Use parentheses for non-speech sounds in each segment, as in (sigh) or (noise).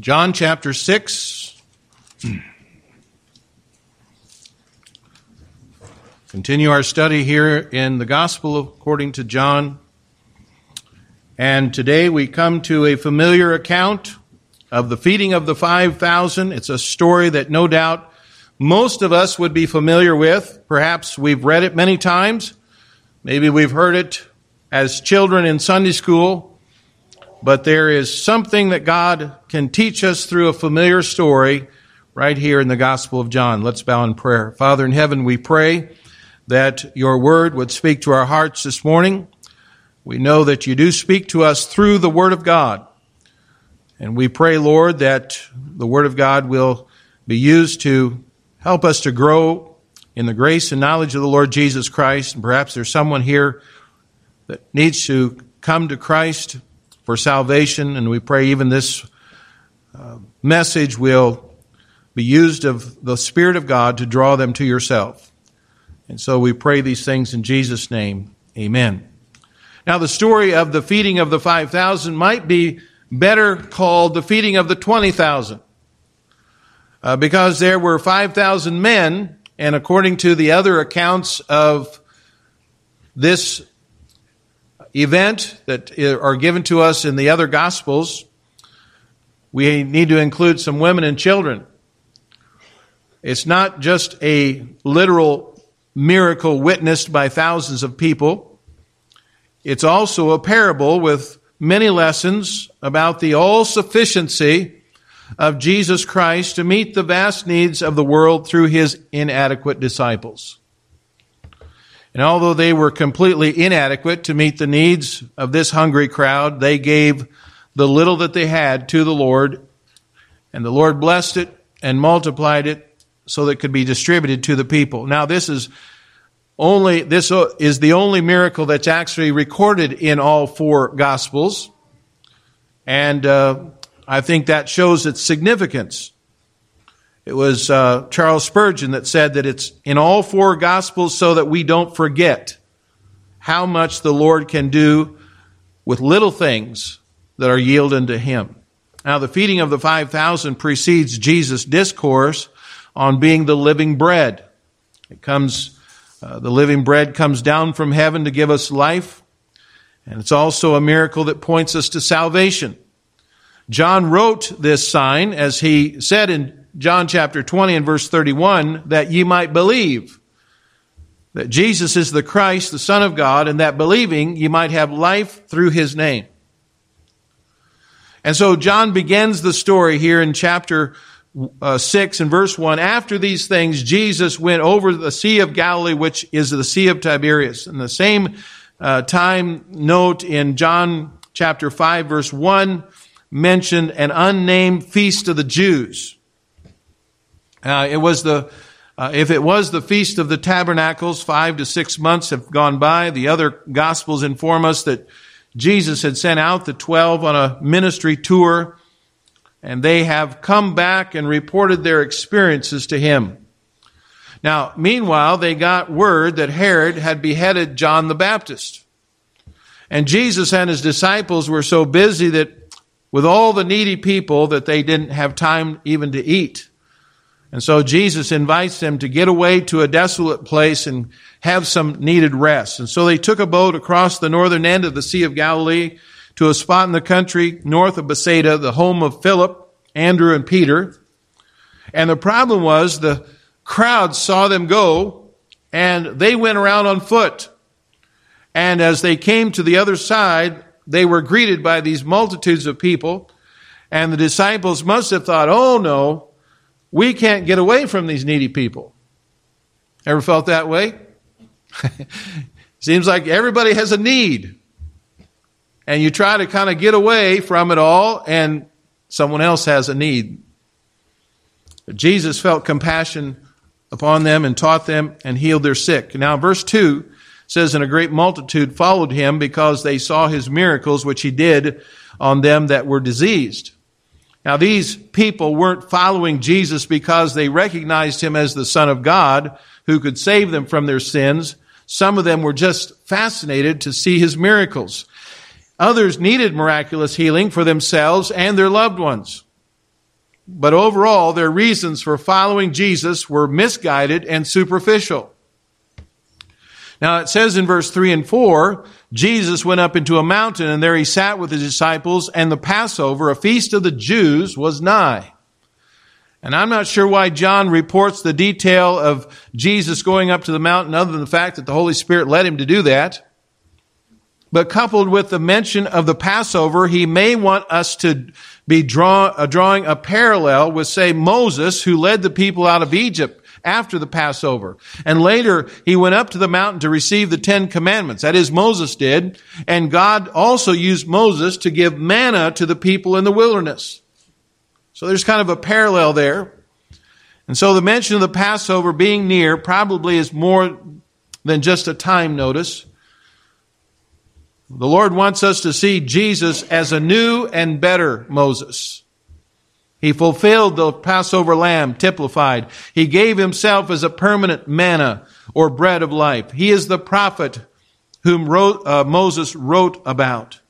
John chapter 6. Continue our study here in the Gospel according to John. And today we come to a familiar account of the feeding of the 5,000. It's a story that no doubt most of us would be familiar with. Perhaps we've read it many times. Maybe we've heard it as children in Sunday school but there is something that God can teach us through a familiar story right here in the Gospel of John. Let's bow in prayer. Father in heaven, we pray that your word would speak to our hearts this morning. We know that you do speak to us through the word of God. And we pray, Lord, that the word of God will be used to help us to grow in the grace and knowledge of the Lord Jesus Christ. And perhaps there's someone here that needs to come to Christ for salvation, and we pray even this uh, message will be used of the Spirit of God to draw them to yourself. And so we pray these things in Jesus' name. Amen. Now, the story of the feeding of the 5,000 might be better called the feeding of the 20,000. Uh, because there were 5,000 men, and according to the other accounts of this event that are given to us in the other Gospels, we need to include some women and children. It's not just a literal miracle witnessed by thousands of people. It's also a parable with many lessons about the all sufficiency of Jesus Christ to meet the vast needs of the world through his inadequate disciples. And although they were completely inadequate to meet the needs of this hungry crowd, they gave the little that they had to the Lord, and the Lord blessed it and multiplied it so that it could be distributed to the people. Now, this is only this is the only miracle that's actually recorded in all four gospels and uh, i think that shows its significance it was uh, Charles Spurgeon that said that it's in all four Gospels so that we don't forget how much the Lord can do with little things that are yielded to Him. Now, the feeding of the 5,000 precedes Jesus' discourse on being the living bread. It comes, uh, the living bread comes down from heaven to give us life, and it's also a miracle that points us to salvation. John wrote this sign, as he said in John chapter 20 and verse 31, that ye might believe that Jesus is the Christ, the Son of God, and that believing ye might have life through his name. And so John begins the story here in chapter uh, 6 and verse 1. After these things, Jesus went over the Sea of Galilee, which is the Sea of Tiberias. And the same uh, time note in John chapter 5 verse 1 mentioned an unnamed feast of the Jews. Uh, it was the uh, if it was the Feast of the Tabernacles, five to six months have gone by. The other Gospels inform us that Jesus had sent out the twelve on a ministry tour, and they have come back and reported their experiences to him. Now, meanwhile, they got word that Herod had beheaded John the Baptist. And Jesus and his disciples were so busy that with all the needy people that they didn't have time even to eat. And so Jesus invites them to get away to a desolate place and have some needed rest. And so they took a boat across the northern end of the Sea of Galilee to a spot in the country north of Bethsaida, the home of Philip, Andrew, and Peter. And the problem was the crowd saw them go and they went around on foot. And as they came to the other side, they were greeted by these multitudes of people. And the disciples must have thought, oh no, we can't get away from these needy people. Ever felt that way? (laughs) Seems like everybody has a need. And you try to kind of get away from it all, and someone else has a need. But Jesus felt compassion upon them and taught them and healed their sick. Now, verse 2 says, And a great multitude followed him because they saw his miracles, which he did on them that were diseased. Now, these people weren't following Jesus because they recognized him as the Son of God who could save them from their sins. Some of them were just fascinated to see his miracles. Others needed miraculous healing for themselves and their loved ones. but overall, their reasons for following Jesus were misguided and superficial. Now it says in verse 3 and 4, Jesus went up into a mountain and there he sat with his disciples and the Passover, a feast of the Jews, was nigh. And I'm not sure why John reports the detail of Jesus going up to the mountain other than the fact that the Holy Spirit led him to do that. But coupled with the mention of the Passover, he may want us to be draw, uh, drawing a parallel with, say, Moses, who led the people out of Egypt after the Passover. And later, he went up to the mountain to receive the Ten Commandments. That is, Moses did. And God also used Moses to give manna to the people in the wilderness. So there's kind of a parallel there. And so the mention of the Passover being near probably is more than just a time notice. The Lord wants us to see Jesus as a new and better Moses. He fulfilled the Passover lamb typified. He gave himself as a permanent manna or bread of life. He is the prophet whom wrote, uh, Moses wrote about.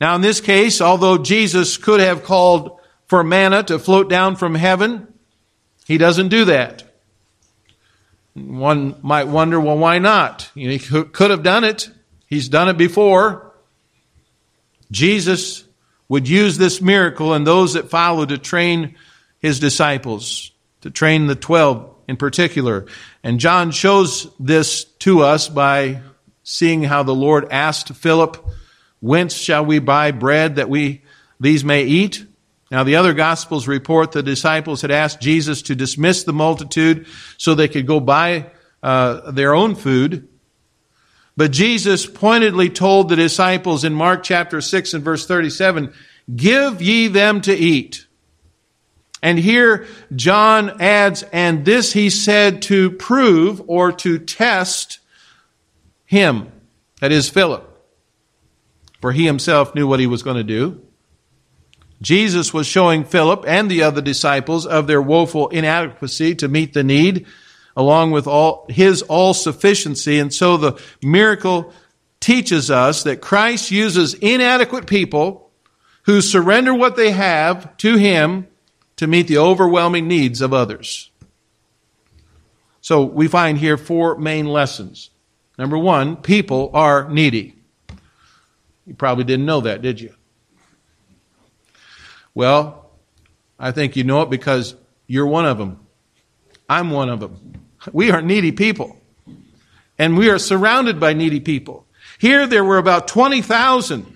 Now, in this case, although Jesus could have called for manna to float down from heaven, he doesn't do that. One might wonder, well, why not? You know, he could have done it. He's done it before. Jesus would use this miracle and those that follow to train his disciples, to train the twelve in particular. And John shows this to us by seeing how the Lord asked Philip, Whence shall we buy bread that we these may eat? Now, the other Gospels report the disciples had asked Jesus to dismiss the multitude so they could go buy uh, their own food. But Jesus pointedly told the disciples in Mark chapter 6 and verse 37, Give ye them to eat. And here John adds, and this he said to prove or to test him, that is Philip. For he himself knew what he was going to do. Jesus was showing Philip and the other disciples of their woeful inadequacy to meet the need along with all his all sufficiency. And so the miracle teaches us that Christ uses inadequate people who surrender what they have to him to meet the overwhelming needs of others. So we find here four main lessons. Number one, people are needy. You probably didn't know that, did you? Well, I think you know it because you're one of them. I'm one of them. We are needy people. And we are surrounded by needy people. Here there were about 20,000.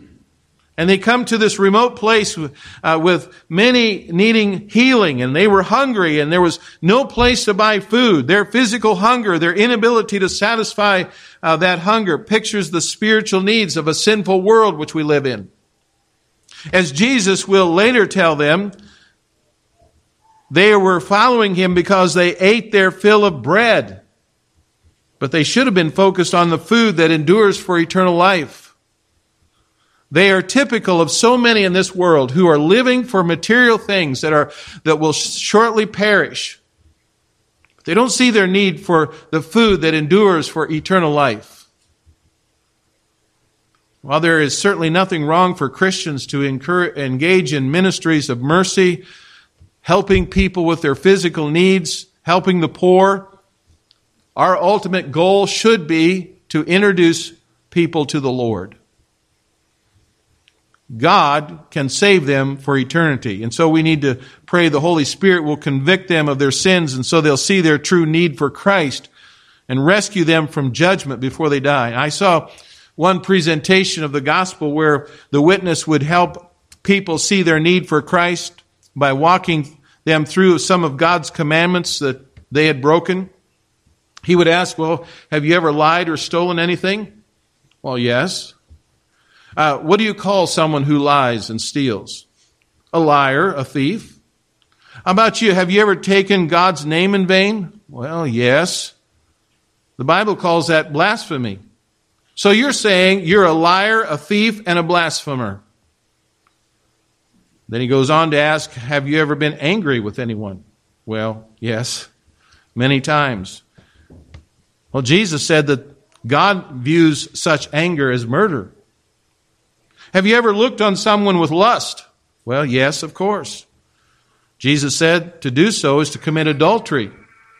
And they come to this remote place uh, with many needing healing, and they were hungry, and there was no place to buy food. Their physical hunger, their inability to satisfy uh, that hunger, pictures the spiritual needs of a sinful world which we live in. As Jesus will later tell them, they were following him because they ate their fill of bread. But they should have been focused on the food that endures for eternal life. They are typical of so many in this world who are living for material things that are, that will shortly perish. They don't see their need for the food that endures for eternal life. While there is certainly nothing wrong for Christians to engage in ministries of mercy, helping people with their physical needs, helping the poor. Our ultimate goal should be to introduce people to the Lord. God can save them for eternity. And so we need to pray the Holy Spirit will convict them of their sins and so they'll see their true need for Christ and rescue them from judgment before they die. I saw one presentation of the gospel where the witness would help people see their need for Christ by walking them through some of God's commandments that they had broken. He would ask, Well, have you ever lied or stolen anything? Well, yes. Uh, what do you call someone who lies and steals? A liar, a thief. How about you? Have you ever taken God's name in vain? Well, yes. The Bible calls that blasphemy. So you're saying you're a liar, a thief, and a blasphemer. Then he goes on to ask, Have you ever been angry with anyone? Well, yes, many times. Well, Jesus said that God views such anger as murder. Have you ever looked on someone with lust? Well, yes, of course. Jesus said to do so is to commit adultery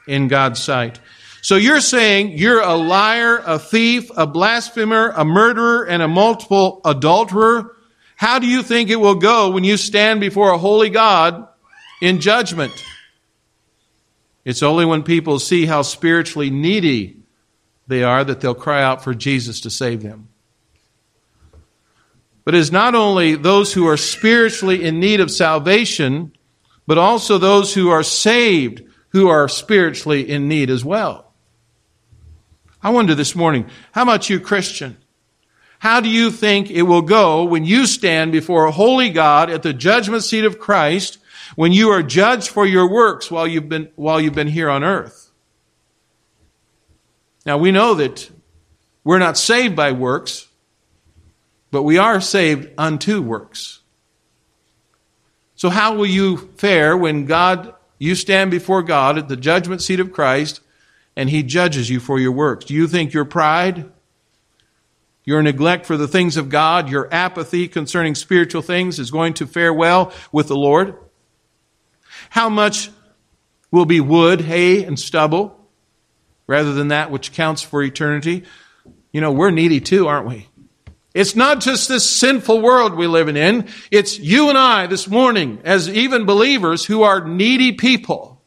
in God's sight. So you're saying you're a liar, a thief, a blasphemer, a murderer, and a multiple adulterer? How do you think it will go when you stand before a holy God in judgment? It's only when people see how spiritually needy they are that they'll cry out for Jesus to save them. But it's not only those who are spiritually in need of salvation, but also those who are saved who are spiritually in need as well. I wonder this morning, how about you, Christian? How do you think it will go when you stand before a holy God at the judgment seat of Christ when you are judged for your works while you've been, while you've been here on earth. Now we know that we're not saved by works, but we are saved unto works. So how will you fare when God, you stand before God at the judgment seat of Christ and he judges you for your works? Do you think your pride, your neglect for the things of God, your apathy concerning spiritual things is going to fare well with the Lord? How much will be wood, hay, and stubble rather than that which counts for eternity? You know, we're needy too, aren't we? It's not just this sinful world we live in. It's you and I this morning as even believers who are needy people.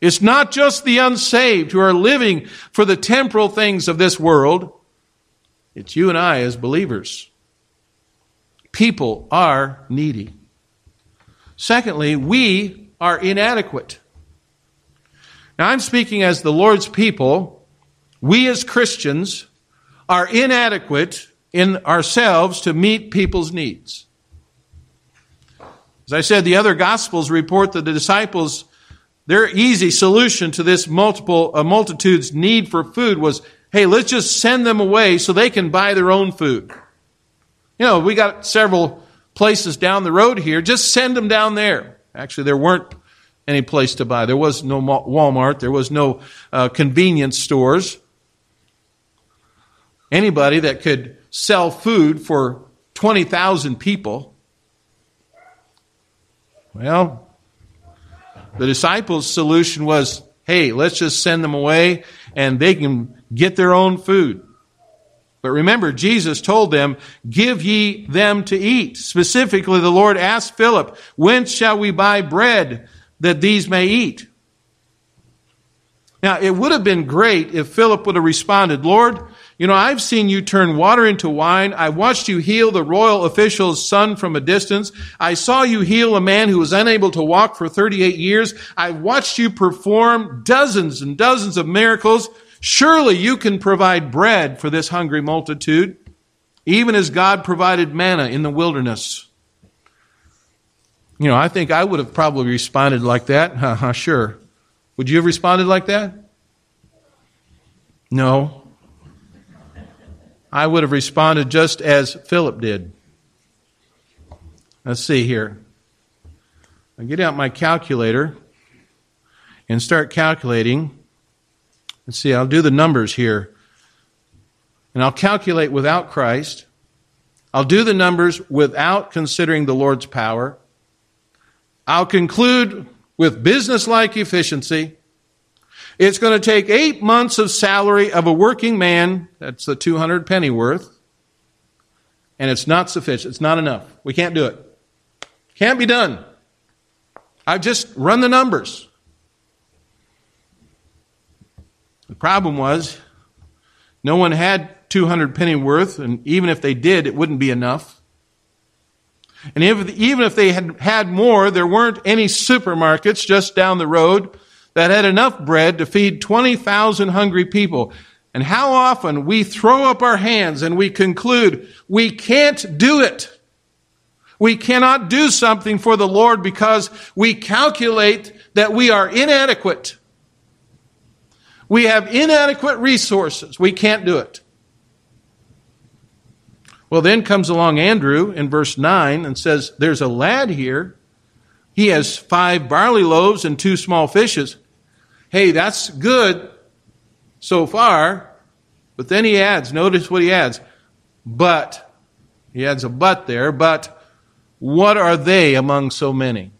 It's not just the unsaved who are living for the temporal things of this world. It's you and I as believers. People are needy. Secondly, we are inadequate. Now, I'm speaking as the Lord's people. We as Christians are inadequate in ourselves to meet people's needs. As I said, the other Gospels report that the disciples, their easy solution to this multiple, a multitude's need for food was, hey, let's just send them away so they can buy their own food. You know, we got several places down the road here, just send them down there. Actually, there weren't any place to buy. There was no Walmart. There was no uh, convenience stores. Anybody that could sell food for 20,000 people. Well, the disciples' solution was, hey, let's just send them away and they can get their own food. But remember, Jesus told them, give ye them to eat. Specifically, the Lord asked Philip, whence shall we buy bread that these may eat? Now, it would have been great if Philip would have responded, Lord, you know, I've seen you turn water into wine. I watched you heal the royal official's son from a distance. I saw you heal a man who was unable to walk for 38 years. I watched you perform dozens and dozens of miracles. Surely you can provide bread for this hungry multitude, even as God provided manna in the wilderness. You know, I think I would have probably responded like that. (laughs) Haha, sure. Would you have responded like that? No. I would have responded just as Philip did. Let's see here. I get out my calculator and start calculating Let's see, I'll do the numbers here. And I'll calculate without Christ. I'll do the numbers without considering the Lord's power. I'll conclude with business-like efficiency. It's going to take eight months of salary of a working man. That's the 200 penny worth. And it's not sufficient. It's not enough. We can't do it. Can't be done. I've just run the numbers. The problem was no one had 200 penny worth, and even if they did, it wouldn't be enough. And if, even if they had had more, there weren't any supermarkets just down the road that had enough bread to feed 20,000 hungry people. And how often we throw up our hands and we conclude we can't do it. We cannot do something for the Lord because we calculate that we are inadequate. We have inadequate resources. We can't do it. Well, then comes along Andrew in verse 9 and says, There's a lad here. He has five barley loaves and two small fishes. Hey, that's good so far. But then he adds, notice what he adds. But, he adds a but there, but what are they among so many?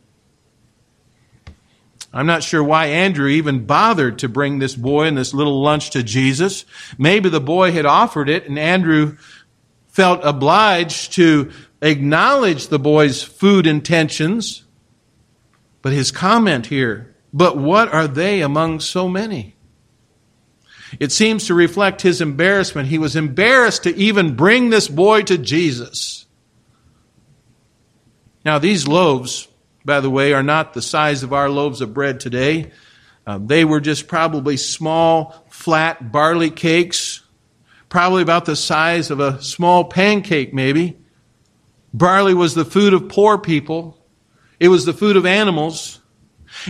I'm not sure why Andrew even bothered to bring this boy and this little lunch to Jesus. Maybe the boy had offered it and Andrew felt obliged to acknowledge the boy's food intentions. But his comment here, but what are they among so many? It seems to reflect his embarrassment. He was embarrassed to even bring this boy to Jesus. Now, these loaves, by the way, are not the size of our loaves of bread today. Uh, they were just probably small, flat barley cakes, probably about the size of a small pancake, maybe. Barley was the food of poor people. It was the food of animals.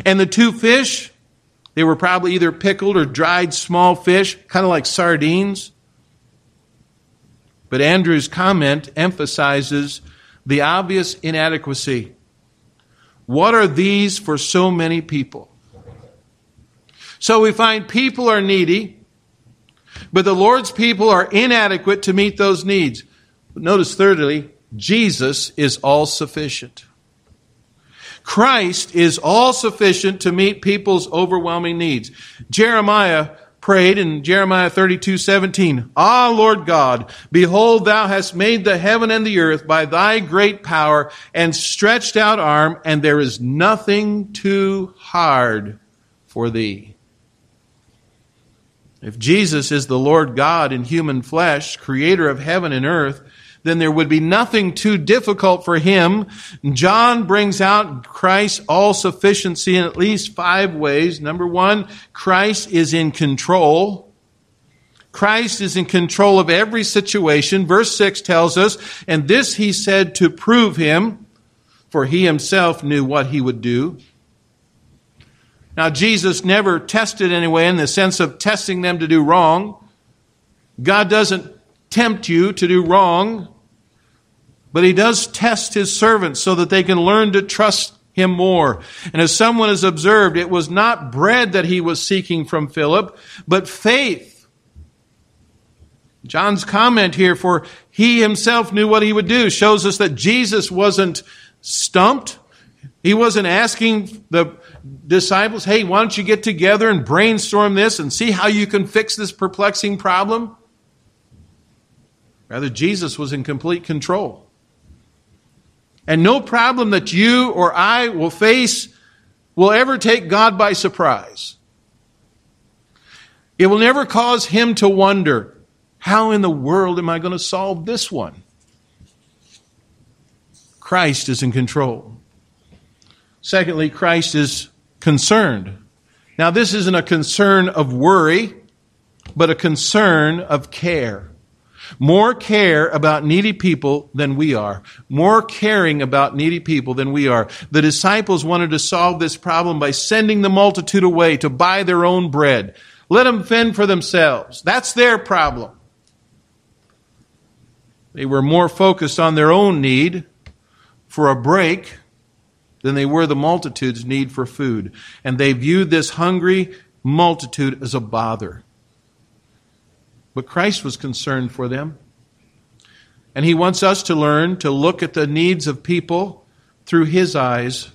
And the two fish, they were probably either pickled or dried small fish, kind of like sardines. But Andrew's comment emphasizes the obvious inadequacy. What are these for so many people? So we find people are needy, but the Lord's people are inadequate to meet those needs. But notice, thirdly, Jesus is all sufficient. Christ is all sufficient to meet people's overwhelming needs. Jeremiah prayed in Jeremiah 32, 17, Ah, Lord God, behold, thou hast made the heaven and the earth by thy great power and stretched out arm, and there is nothing too hard for thee. If Jesus is the Lord God in human flesh, creator of heaven and earth, then there would be nothing too difficult for him. John brings out Christ's all sufficiency in at least five ways. Number one, Christ is in control. Christ is in control of every situation. Verse 6 tells us, and this he said to prove him, for he himself knew what he would do. Now, Jesus never tested anyone in the sense of testing them to do wrong. God doesn't tempt you to do wrong. But he does test his servants so that they can learn to trust him more. And as someone has observed, it was not bread that he was seeking from Philip, but faith. John's comment here, for he himself knew what he would do, shows us that Jesus wasn't stumped. He wasn't asking the disciples, hey, why don't you get together and brainstorm this and see how you can fix this perplexing problem? Rather, Jesus was in complete control. And no problem that you or I will face will ever take God by surprise. It will never cause him to wonder, how in the world am I going to solve this one? Christ is in control. Secondly, Christ is concerned. Now, this isn't a concern of worry, but a concern of care more care about needy people than we are, more caring about needy people than we are. The disciples wanted to solve this problem by sending the multitude away to buy their own bread. Let them fend for themselves. That's their problem. They were more focused on their own need for a break than they were the multitude's need for food. And they viewed this hungry multitude as a bother. But Christ was concerned for them. And he wants us to learn to look at the needs of people through his eyes.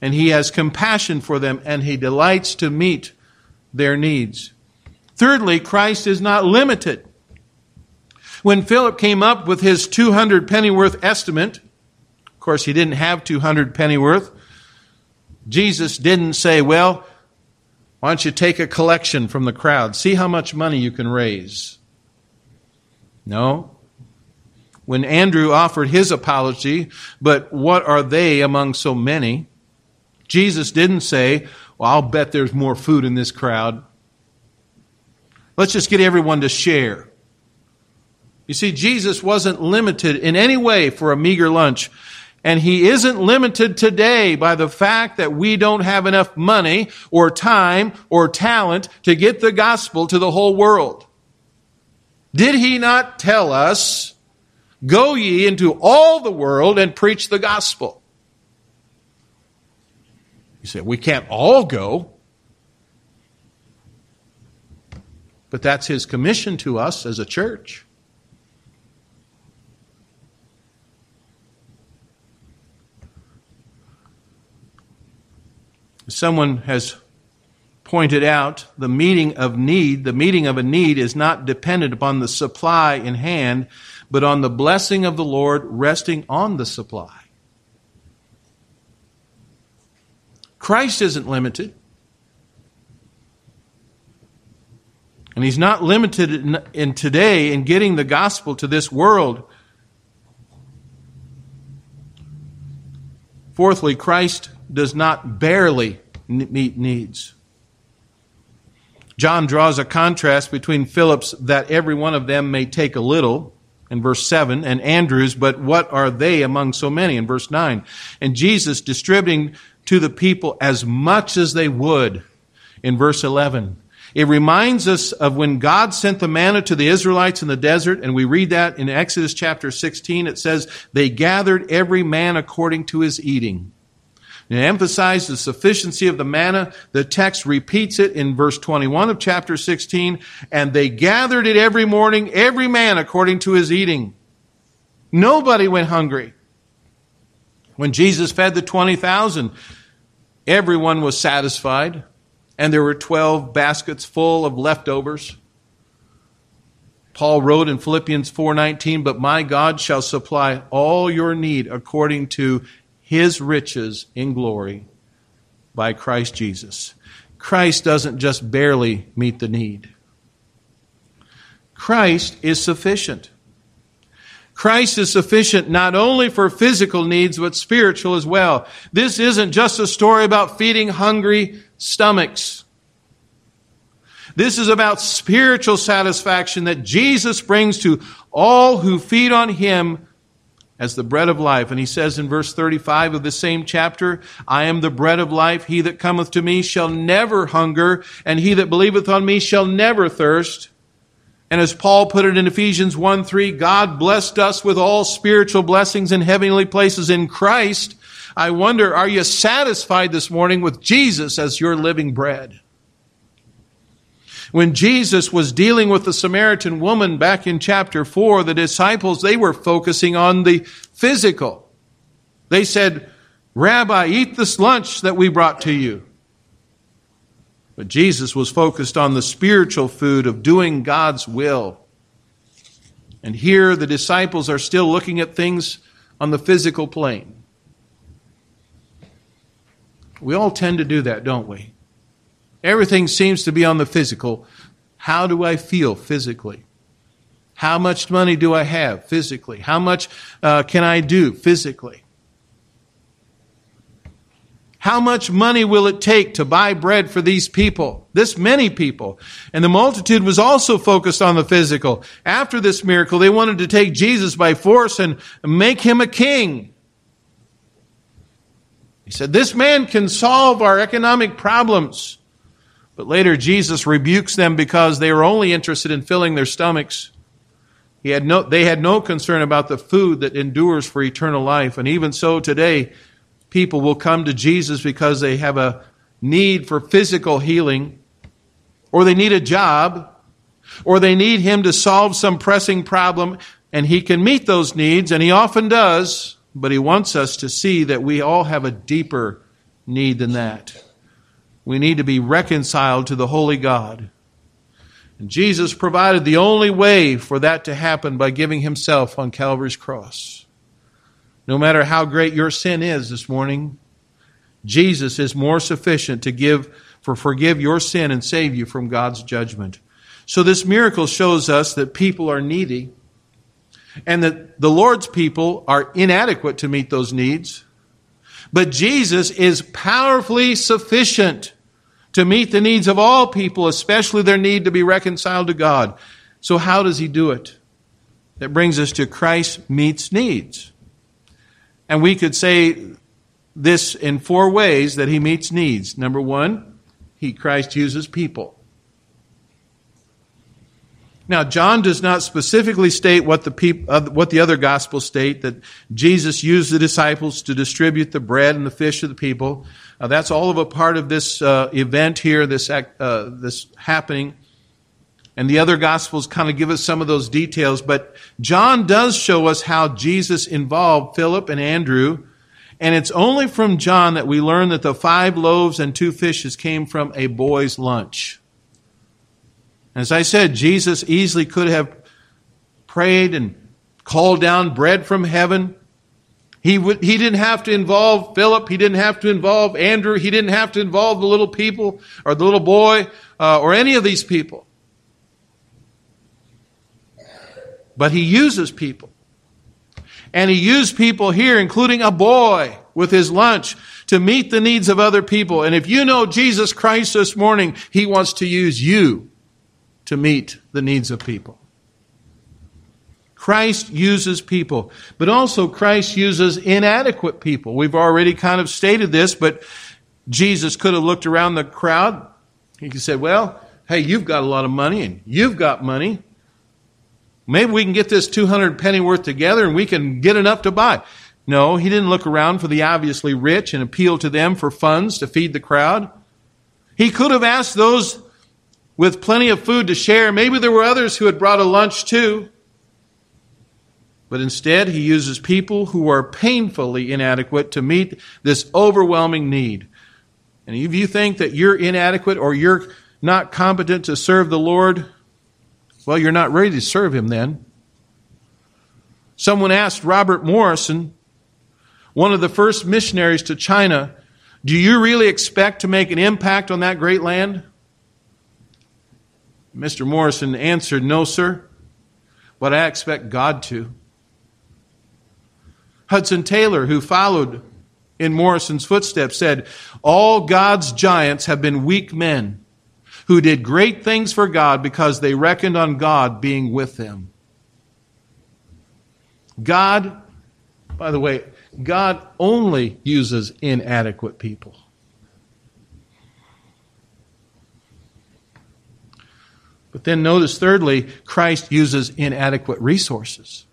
And he has compassion for them and he delights to meet their needs. Thirdly, Christ is not limited. When Philip came up with his 200 pennyworth estimate, of course, he didn't have 200 pennyworth. Jesus didn't say, well, why don't you take a collection from the crowd? See how much money you can raise. No. When Andrew offered his apology, but what are they among so many? Jesus didn't say, Well, I'll bet there's more food in this crowd. Let's just get everyone to share. You see, Jesus wasn't limited in any way for a meager lunch. And he isn't limited today by the fact that we don't have enough money or time or talent to get the gospel to the whole world. Did he not tell us, go ye into all the world and preach the gospel? You say, we can't all go. But that's his commission to us as a church. Someone has pointed out, the meeting of need, the meeting of a need is not dependent upon the supply in hand, but on the blessing of the Lord resting on the supply. Christ isn't limited. And he's not limited in, in, today in getting the gospel to this world. Fourthly, Christ does not barely meet needs. John draws a contrast between Philip's that every one of them may take a little in verse 7 and Andrew's but what are they among so many? in verse 9 and Jesus distributing to the people as much as they would in verse 11 it reminds us of when God sent the manna to the Israelites in the desert, and we read that in Exodus chapter 16. It says, They gathered every man according to his eating. And to emphasize the sufficiency of the manna, the text repeats it in verse 21 of chapter 16, and they gathered it every morning, every man according to his eating. Nobody went hungry. When Jesus fed the 20,000, everyone was satisfied and there were 12 baskets full of leftovers. Paul wrote in Philippians 4:19, "But my God shall supply all your need according to his riches in glory by Christ Jesus." Christ doesn't just barely meet the need. Christ is sufficient. Christ is sufficient not only for physical needs, but spiritual as well. This isn't just a story about feeding hungry stomachs. This is about spiritual satisfaction that Jesus brings to all who feed on Him as the bread of life. And He says in verse 35 of the same chapter, I am the bread of life. He that cometh to me shall never hunger, and he that believeth on me shall never thirst. And as Paul put it in Ephesians 1 3, God blessed us with all spiritual blessings in heavenly places in Christ. I wonder, are you satisfied this morning with Jesus as your living bread? When Jesus was dealing with the Samaritan woman back in chapter 4, the disciples, they were focusing on the physical. They said, Rabbi, eat this lunch that we brought to you. But Jesus was focused on the spiritual food of doing God's will. And here the disciples are still looking at things on the physical plane. We all tend to do that, don't we? Everything seems to be on the physical. How do I feel physically? How much money do I have physically? How much uh, can I do physically? How much money will it take to buy bread for these people? This many people. And the multitude was also focused on the physical. After this miracle, they wanted to take Jesus by force and make him a king. He said, This man can solve our economic problems. But later, Jesus rebukes them because they were only interested in filling their stomachs. He had no, they had no concern about the food that endures for eternal life. And even so, today, people will come to Jesus because they have a need for physical healing, or they need a job, or they need Him to solve some pressing problem, and He can meet those needs, and He often does, but He wants us to see that we all have a deeper need than that. We need to be reconciled to the Holy God. And Jesus provided the only way for that to happen by giving Himself on Calvary's cross. No matter how great your sin is this morning, Jesus is more sufficient to give for forgive your sin and save you from God's judgment. So this miracle shows us that people are needy and that the Lord's people are inadequate to meet those needs. But Jesus is powerfully sufficient to meet the needs of all people, especially their need to be reconciled to God. So how does he do it? That brings us to Christ meets needs. And we could say this in four ways that he meets needs. Number one, he Christ uses people. Now, John does not specifically state what the, peop, uh, what the other gospels state, that Jesus used the disciples to distribute the bread and the fish to the people. Uh, that's all of a part of this uh, event here, this, uh, this happening. And the other gospels kind of give us some of those details, but John does show us how Jesus involved Philip and Andrew And it's only from John that we learn that the five loaves and two fishes came from a boy's lunch. As I said, Jesus easily could have prayed and called down bread from heaven. He, he didn't have to involve Philip. He didn't have to involve Andrew. He didn't have to involve the little people or the little boy uh, or any of these people. But he uses people. And he used people here, including a boy with his lunch, to meet the needs of other people. And if you know Jesus Christ this morning, he wants to use you to meet the needs of people. Christ uses people, but also Christ uses inadequate people. We've already kind of stated this, but Jesus could have looked around the crowd. He could say, Well, hey, you've got a lot of money and you've got money. Maybe we can get this 200 penny worth together and we can get enough to buy. No, he didn't look around for the obviously rich and appeal to them for funds to feed the crowd. He could have asked those with plenty of food to share. Maybe there were others who had brought a lunch too. But instead, he uses people who are painfully inadequate to meet this overwhelming need. And if you think that you're inadequate or you're not competent to serve the Lord, well, you're not ready to serve him then. Someone asked Robert Morrison, one of the first missionaries to China, Do you really expect to make an impact on that great land? Mr. Morrison answered, No, sir, but I expect God to. Hudson Taylor, who followed in Morrison's footsteps, said, All God's giants have been weak men who did great things for God because they reckoned on God being with them. God, by the way, God only uses inadequate people. But then notice, thirdly, Christ uses inadequate resources.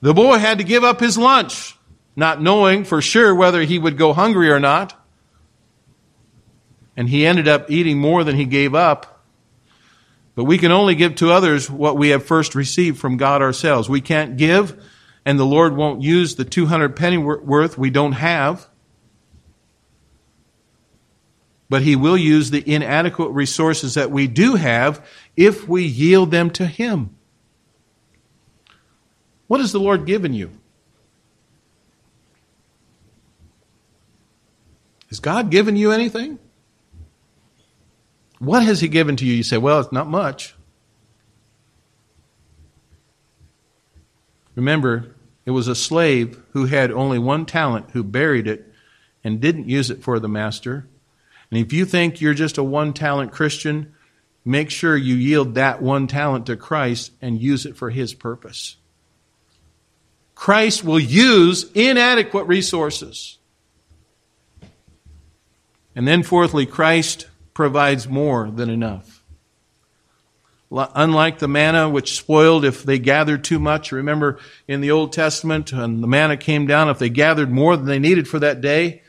The boy had to give up his lunch, not knowing for sure whether he would go hungry or not and he ended up eating more than he gave up. But we can only give to others what we have first received from God ourselves. We can't give, and the Lord won't use the 200 penny worth we don't have. But he will use the inadequate resources that we do have if we yield them to him. What has the Lord given you? Has God given you anything? What has he given to you? You say, well, it's not much. Remember, it was a slave who had only one talent who buried it and didn't use it for the master. And if you think you're just a one talent Christian, make sure you yield that one talent to Christ and use it for his purpose. Christ will use inadequate resources. And then, fourthly, Christ provides more than enough. Unlike the manna, which spoiled if they gathered too much, remember in the Old Testament, when the manna came down, if they gathered more than they needed for that day,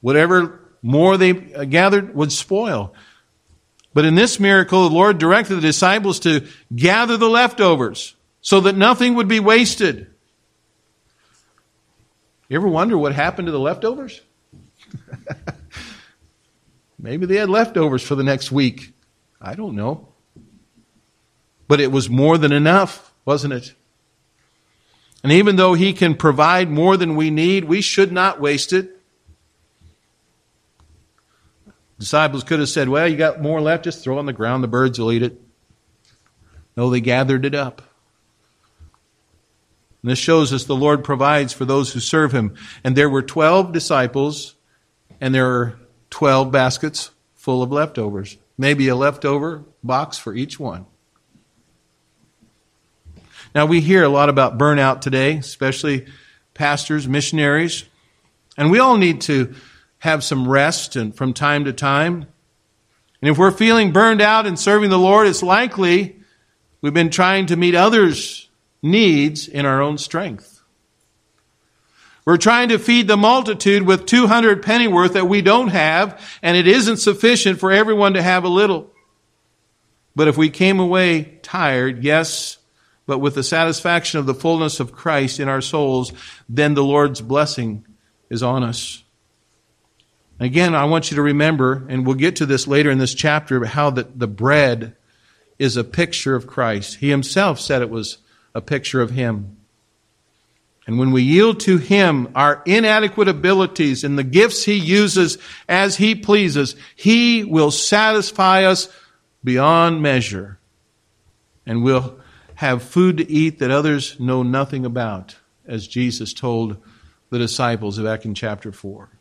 whatever more they gathered would spoil. But in this miracle, the Lord directed the disciples to gather the leftovers so that nothing would be wasted. You ever wonder what happened to the leftovers? (laughs) Maybe they had leftovers for the next week. I don't know. But it was more than enough, wasn't it? And even though He can provide more than we need, we should not waste it. Disciples could have said, Well, you got more left, just throw it on the ground, the birds will eat it. No, they gathered it up. And this shows us the Lord provides for those who serve Him. And there were 12 disciples, and there are 12 baskets full of leftovers, maybe a leftover box for each one. Now, we hear a lot about burnout today, especially pastors, missionaries, and we all need to have some rest and from time to time. And if we're feeling burned out in serving the Lord, it's likely we've been trying to meet others' needs in our own strength. We're trying to feed the multitude with 200 pennyworth that we don't have, and it isn't sufficient for everyone to have a little. But if we came away tired, yes, but with the satisfaction of the fullness of Christ in our souls, then the Lord's blessing is on us. Again, I want you to remember, and we'll get to this later in this chapter, how the, the bread is a picture of Christ. He himself said it was a picture of Him. And when we yield to Him our inadequate abilities and the gifts He uses as He pleases, He will satisfy us beyond measure. And we'll have food to eat that others know nothing about, as Jesus told the disciples back in chapter 4.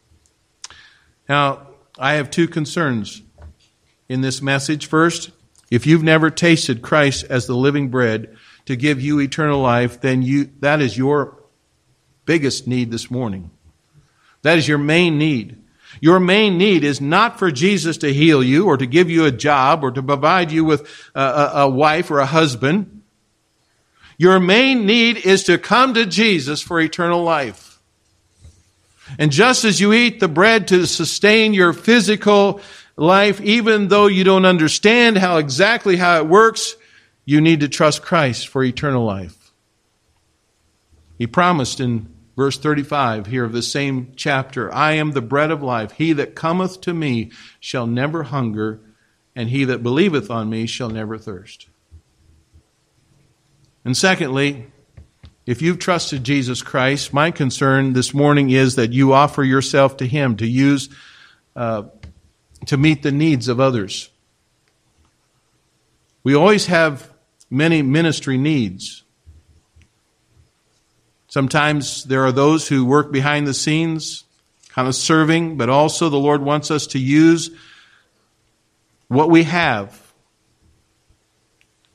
Now, I have two concerns in this message. First, if you've never tasted Christ as the living bread to give you eternal life, then you, that is your biggest need this morning. That is your main need. Your main need is not for Jesus to heal you or to give you a job or to provide you with a, a, a wife or a husband. Your main need is to come to Jesus for eternal life. And just as you eat the bread to sustain your physical life, even though you don't understand how exactly how it works, you need to trust Christ for eternal life. He promised in verse 35 here of the same chapter, I am the bread of life. He that cometh to me shall never hunger, and he that believeth on me shall never thirst. And secondly, if you've trusted Jesus Christ, my concern this morning is that you offer yourself to Him to use, uh, to meet the needs of others. We always have many ministry needs. Sometimes there are those who work behind the scenes, kind of serving, but also the Lord wants us to use what we have.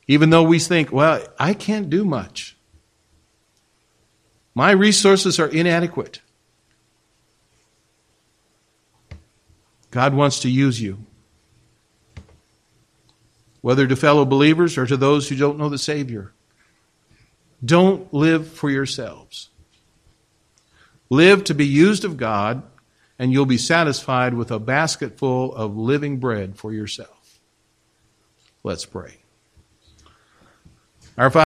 Even though we think, well, I can't do much. My resources are inadequate. God wants to use you, whether to fellow believers or to those who don't know the Savior. Don't live for yourselves. Live to be used of God, and you'll be satisfied with a basket full of living bread for yourself. Let's pray. Our Father,